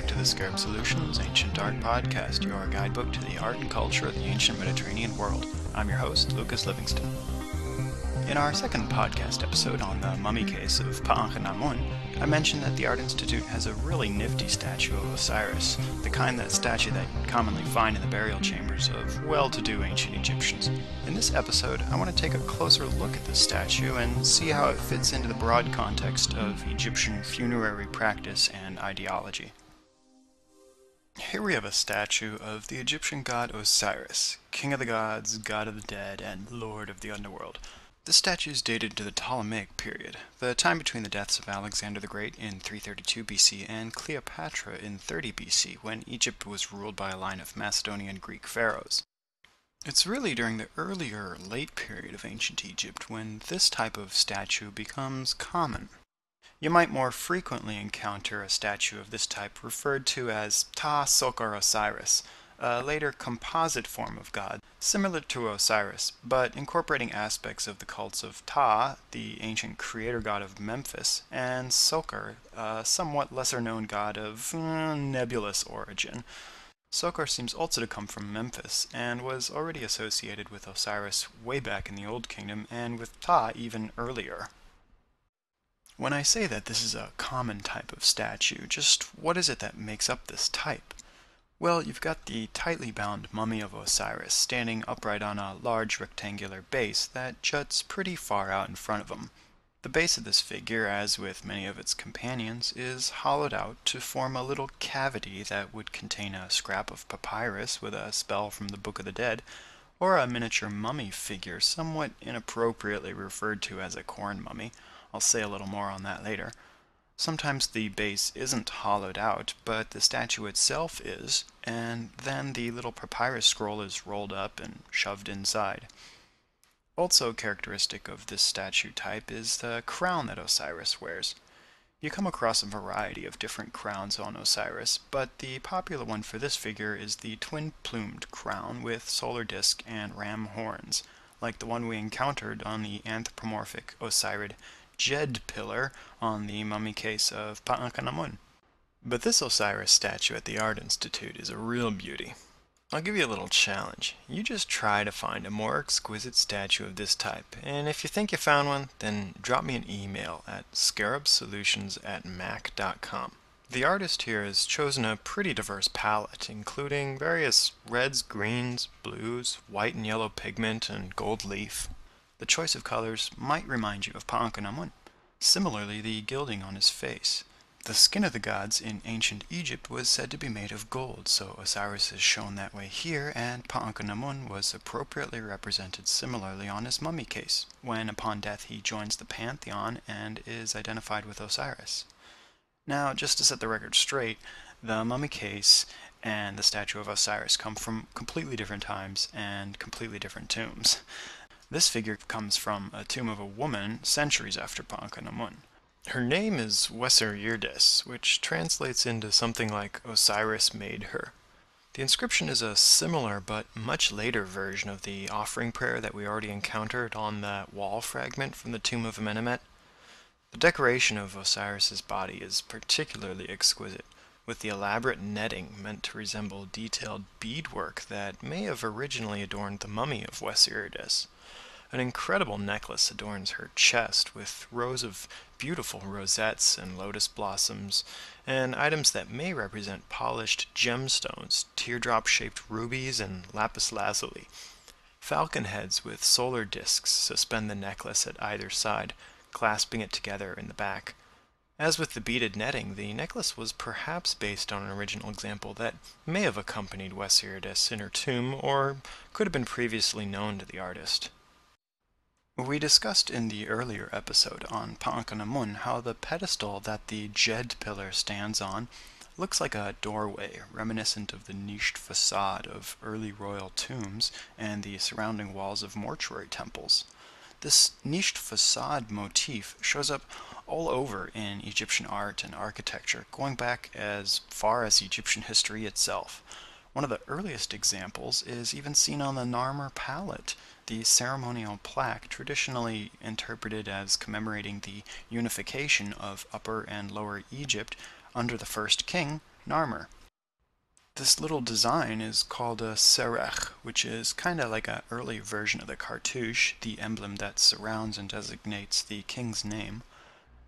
back to the Scarab Solutions Ancient Art Podcast, your guidebook to the art and culture of the ancient Mediterranean world. I'm your host, Lucas Livingston. In our second podcast episode on the mummy case of Pa'ankhenamun, I mentioned that the Art Institute has a really nifty statue of Osiris, the kind that statue that you commonly find in the burial chambers of well-to-do ancient Egyptians. In this episode, I want to take a closer look at this statue and see how it fits into the broad context of Egyptian funerary practice and ideology. Here we have a statue of the Egyptian god Osiris, king of the gods, god of the dead, and lord of the underworld. This statue is dated to the Ptolemaic period, the time between the deaths of Alexander the Great in 332 BC and Cleopatra in 30 BC, when Egypt was ruled by a line of Macedonian Greek pharaohs. It's really during the earlier late period of ancient Egypt when this type of statue becomes common. You might more frequently encounter a statue of this type referred to as Ptah Sokar Osiris, a later composite form of god, similar to Osiris, but incorporating aspects of the cults of Ptah, the ancient creator god of Memphis, and Sokar, a somewhat lesser known god of uh, nebulous origin. Sokar seems also to come from Memphis, and was already associated with Osiris way back in the Old Kingdom, and with Ptah even earlier. When I say that this is a common type of statue, just what is it that makes up this type? Well, you've got the tightly bound mummy of Osiris standing upright on a large rectangular base that juts pretty far out in front of him. The base of this figure, as with many of its companions, is hollowed out to form a little cavity that would contain a scrap of papyrus with a spell from the Book of the Dead, or a miniature mummy figure somewhat inappropriately referred to as a corn mummy. I'll say a little more on that later. Sometimes the base isn't hollowed out, but the statue itself is, and then the little papyrus scroll is rolled up and shoved inside. Also characteristic of this statue type is the crown that Osiris wears. You come across a variety of different crowns on Osiris, but the popular one for this figure is the twin-plumed crown with solar disk and ram horns, like the one we encountered on the anthropomorphic Osirid Djed pillar on the mummy case of Pa'ankhenamun. But this Osiris statue at the Art Institute is a real beauty. I'll give you a little challenge. You just try to find a more exquisite statue of this type, and if you think you found one, then drop me an email at scarabsolutions at mac.com. The artist here has chosen a pretty diverse palette, including various reds, greens, blues, white and yellow pigment, and gold leaf. The choice of colors might remind you of Pa'ankhenamun. Similarly, the gilding on his face. The skin of the gods in ancient Egypt was said to be made of gold, so Osiris is shown that way here, and Pa'ankhenamun was appropriately represented similarly on his mummy case, when upon death he joins the pantheon and is identified with Osiris. Now, just to set the record straight, the mummy case and the statue of Osiris come from completely different times and completely different tombs. This figure comes from a tomb of a woman centuries after Pa'ankhenamun. Her name is Wesir which translates into something like Osiris made her. The inscription is a similar but much later version of the offering prayer that we already encountered on that wall fragment from the tomb of Amenemhet. The decoration of Osiris's body is particularly exquisite, with the elaborate netting meant to resemble detailed beadwork that may have originally adorned the mummy of Wesir an incredible necklace adorns her chest with rows of beautiful rosettes and lotus blossoms, and items that may represent polished gemstones, teardrop-shaped rubies, and lapis lazuli. Falcon heads with solar discs suspend the necklace at either side, clasping it together in the back. As with the beaded netting, the necklace was perhaps based on an original example that may have accompanied Wesirides in her tomb or could have been previously known to the artist. We discussed in the earlier episode on Pa'ankhenamun how the pedestal that the Djed pillar stands on looks like a doorway reminiscent of the niched facade of early royal tombs and the surrounding walls of mortuary temples. This niched facade motif shows up all over in Egyptian art and architecture, going back as far as Egyptian history itself. One of the earliest examples is even seen on the Narmer palette, the ceremonial plaque traditionally interpreted as commemorating the unification of Upper and Lower Egypt under the first king Narmer. This little design is called a serekh, which is kind of like an early version of the cartouche, the emblem that surrounds and designates the king's name.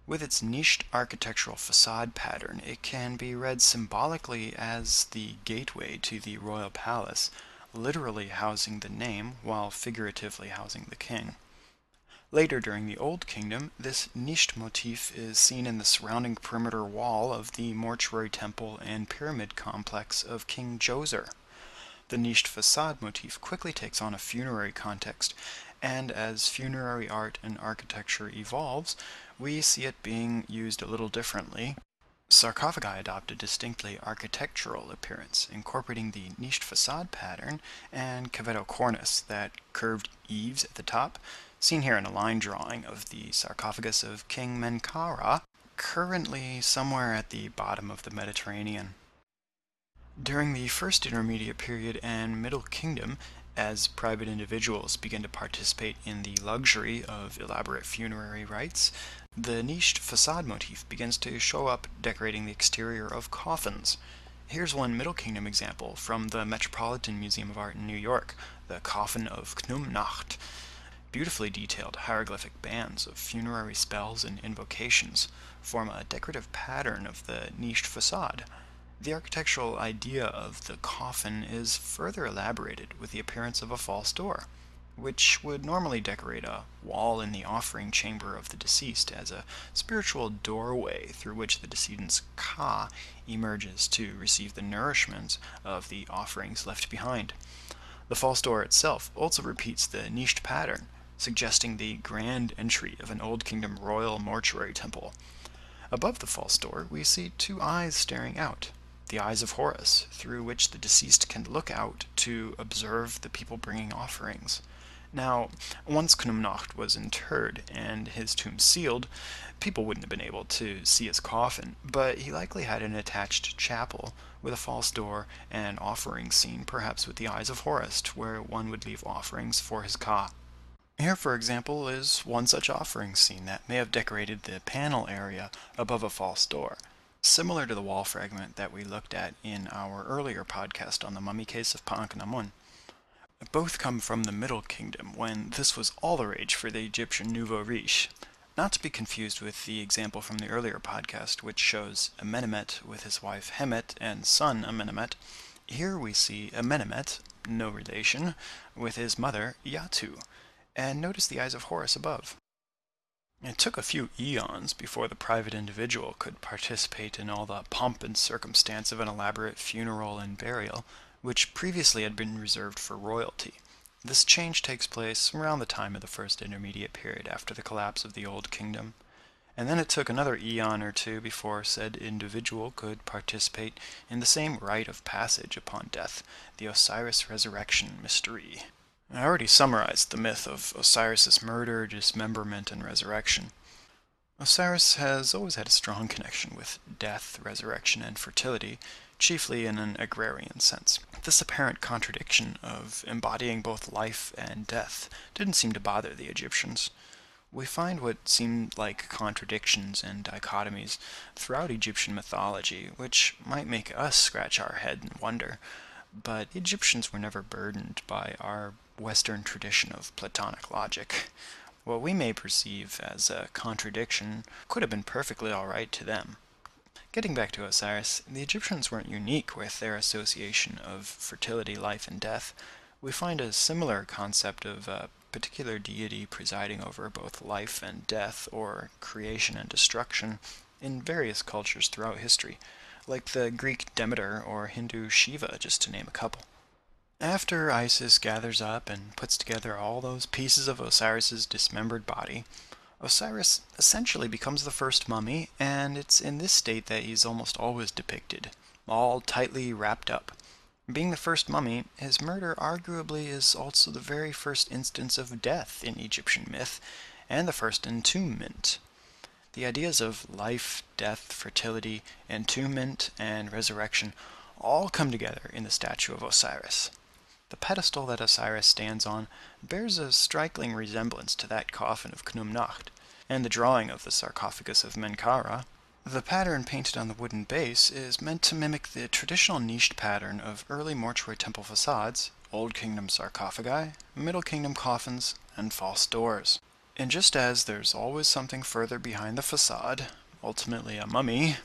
With its niched architectural facade pattern, it can be read symbolically as the gateway to the royal palace, literally housing the name while figuratively housing the king. Later during the Old Kingdom, this niched motif is seen in the surrounding perimeter wall of the mortuary temple and pyramid complex of King Djoser. The niched facade motif quickly takes on a funerary context, and as funerary art and architecture evolves, we see it being used a little differently. Sarcophagi adopt a distinctly architectural appearance, incorporating the niched facade pattern and cavetto cornice, that curved eaves at the top, seen here in a line drawing of the sarcophagus of King Menkaura, currently somewhere at the bottom of the Mediterranean. During the First Intermediate Period and Middle Kingdom, as private individuals begin to participate in the luxury of elaborate funerary rites, the niched facade motif begins to show up decorating the exterior of coffins. Here's one Middle Kingdom example from the Metropolitan Museum of Art in New York, the Coffin of Khnumnakht beautifully detailed hieroglyphic bands of funerary spells and invocations form a decorative pattern of the niched facade. The architectural idea of the coffin is further elaborated with the appearance of a false door, which would normally decorate a wall in the offering chamber of the deceased as a spiritual doorway through which the decedent's ka emerges to receive the nourishment of the offerings left behind. The false door itself also repeats the niched pattern, suggesting the grand entry of an Old Kingdom royal mortuary temple. Above the false door, we see two eyes staring out, the eyes of Horus, through which the deceased can look out to observe the people bringing offerings. Now, once Khnumnakht was interred and his tomb sealed, people wouldn't have been able to see his coffin, but he likely had an attached chapel with a false door and offering scene, perhaps with the eyes of Horus, where one would leave offerings for his ka. Here, for example, is one such offering scene that may have decorated the panel area above a false door, similar to the wall fragment that we looked at in our earlier podcast on the mummy case of Pa'ankhenamun. Both come from the Middle Kingdom, when this was all the rage for the Egyptian nouveau riche, not to be confused with the example from the earlier podcast, which shows Amenemhet with his wife Hemet and son Amenemhet. Here we see Amenemhet, no relation, with his mother Yatu, and notice the eyes of Horus above. It took a few eons before the private individual could participate in all the pomp and circumstance of an elaborate funeral and burial, which previously had been reserved for royalty. This change takes place around the time of the First Intermediate Period after the collapse of the Old Kingdom, and then it took another eon or two before said individual could participate in the same rite of passage upon death, the Osiris resurrection mystery. I already summarized the myth of Osiris's murder, dismemberment, and resurrection. Osiris has always had a strong connection with death, resurrection, and fertility, chiefly in an agrarian sense. This apparent contradiction of embodying both life and death didn't seem to bother the Egyptians. We find what seem like contradictions and dichotomies throughout Egyptian mythology, which might make us scratch our head and wonder, but Egyptians were never burdened by our Western tradition of Platonic logic. What we may perceive as a contradiction could have been perfectly alright to them. Getting back to Osiris, the Egyptians weren't unique with their association of fertility, life, and death. We find a similar concept of a particular deity presiding over both life and death, or creation and destruction, in various cultures throughout history, like the Greek Demeter or Hindu Shiva, just to name a couple. After Isis gathers up and puts together all those pieces of Osiris's dismembered body, Osiris essentially becomes the first mummy, and it's in this state that he's almost always depicted, all tightly wrapped up. Being the first mummy, his murder arguably is also the very first instance of death in Egyptian myth, and the first entombment. The ideas of life, death, fertility, entombment, and resurrection all come together in the statue of Osiris. The pedestal that Osiris stands on bears a striking resemblance to that coffin of Khnumnakht, and the drawing of the sarcophagus of Menkaura The pattern painted on the wooden base is meant to mimic the traditional niched pattern of early mortuary temple facades, Old Kingdom sarcophagi, Middle Kingdom coffins, and false doors. And just as there's always something further behind the facade, ultimately a mummy,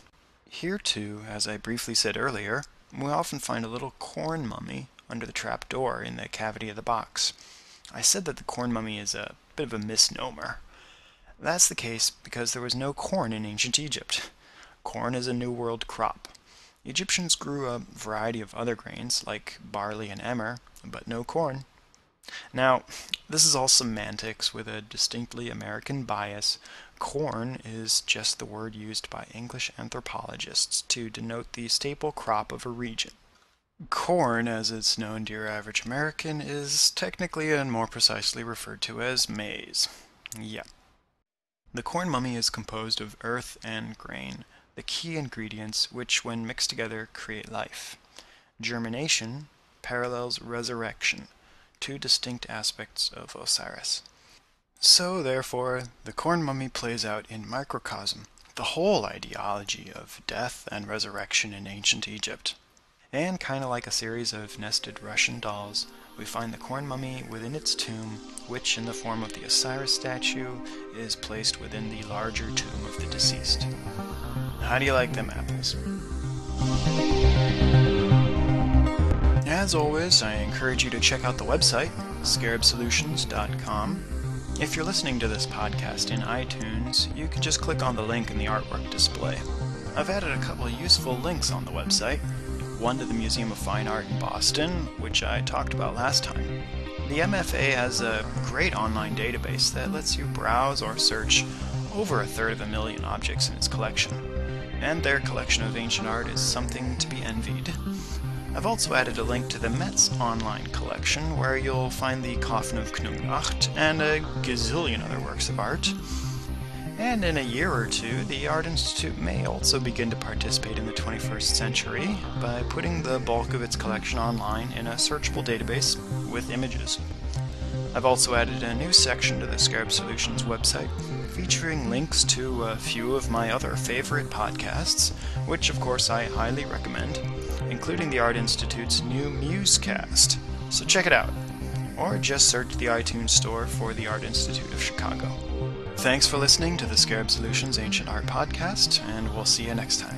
here too, as I briefly said earlier, we often find a little corn mummy under the trap door in the cavity of the box. I said that the corn mummy is a bit of a misnomer. That's the case because there was no corn in ancient Egypt. Corn is a New World crop. Egyptians grew a variety of other grains, like barley and emmer, but no corn. Now, this is all semantics with a distinctly American bias. Corn is just the word used by English anthropologists to denote the staple crop of a region. Corn, as it's known to your average American, is technically and more precisely referred to as maize. Yeah. The corn mummy is composed of earth and grain, the key ingredients which, when mixed together, create life. Germination parallels resurrection, two distinct aspects of Osiris. So, therefore, the corn mummy plays out in microcosm the whole ideology of death and resurrection in ancient Egypt. And kind of like a series of nested Russian dolls, we find the corn mummy within its tomb, which, in the form of the Osiris statue, is placed within the larger tomb of the deceased. How do you like them apples? As always, I encourage you to check out the website, scarabsolutions.com. If you're listening to this podcast in iTunes, you can just click on the link in the artwork display. I've added a couple of useful links on the website one to the Museum of Fine Art in Boston, which I talked about last time. The MFA has a great online database that lets you browse or search over a third of a million objects in its collection, and their collection of ancient art is something to be envied. I've also added a link to the Met's online collection, where you'll find the Coffin of Khnumnakht and a gazillion other works of art. And in a year or two, the Art Institute may also begin to participate in the 21st century by putting the bulk of its collection online in a searchable database with images. I've also added a new section to the Scarab Solutions website featuring links to a few of my other favorite podcasts, which of course I highly recommend including the Art Institute's new Musecast. So check it out, or just search the iTunes store for the Art Institute of Chicago. Thanks for listening to the Scarab Solutions Ancient Art Podcast, and we'll see you next time.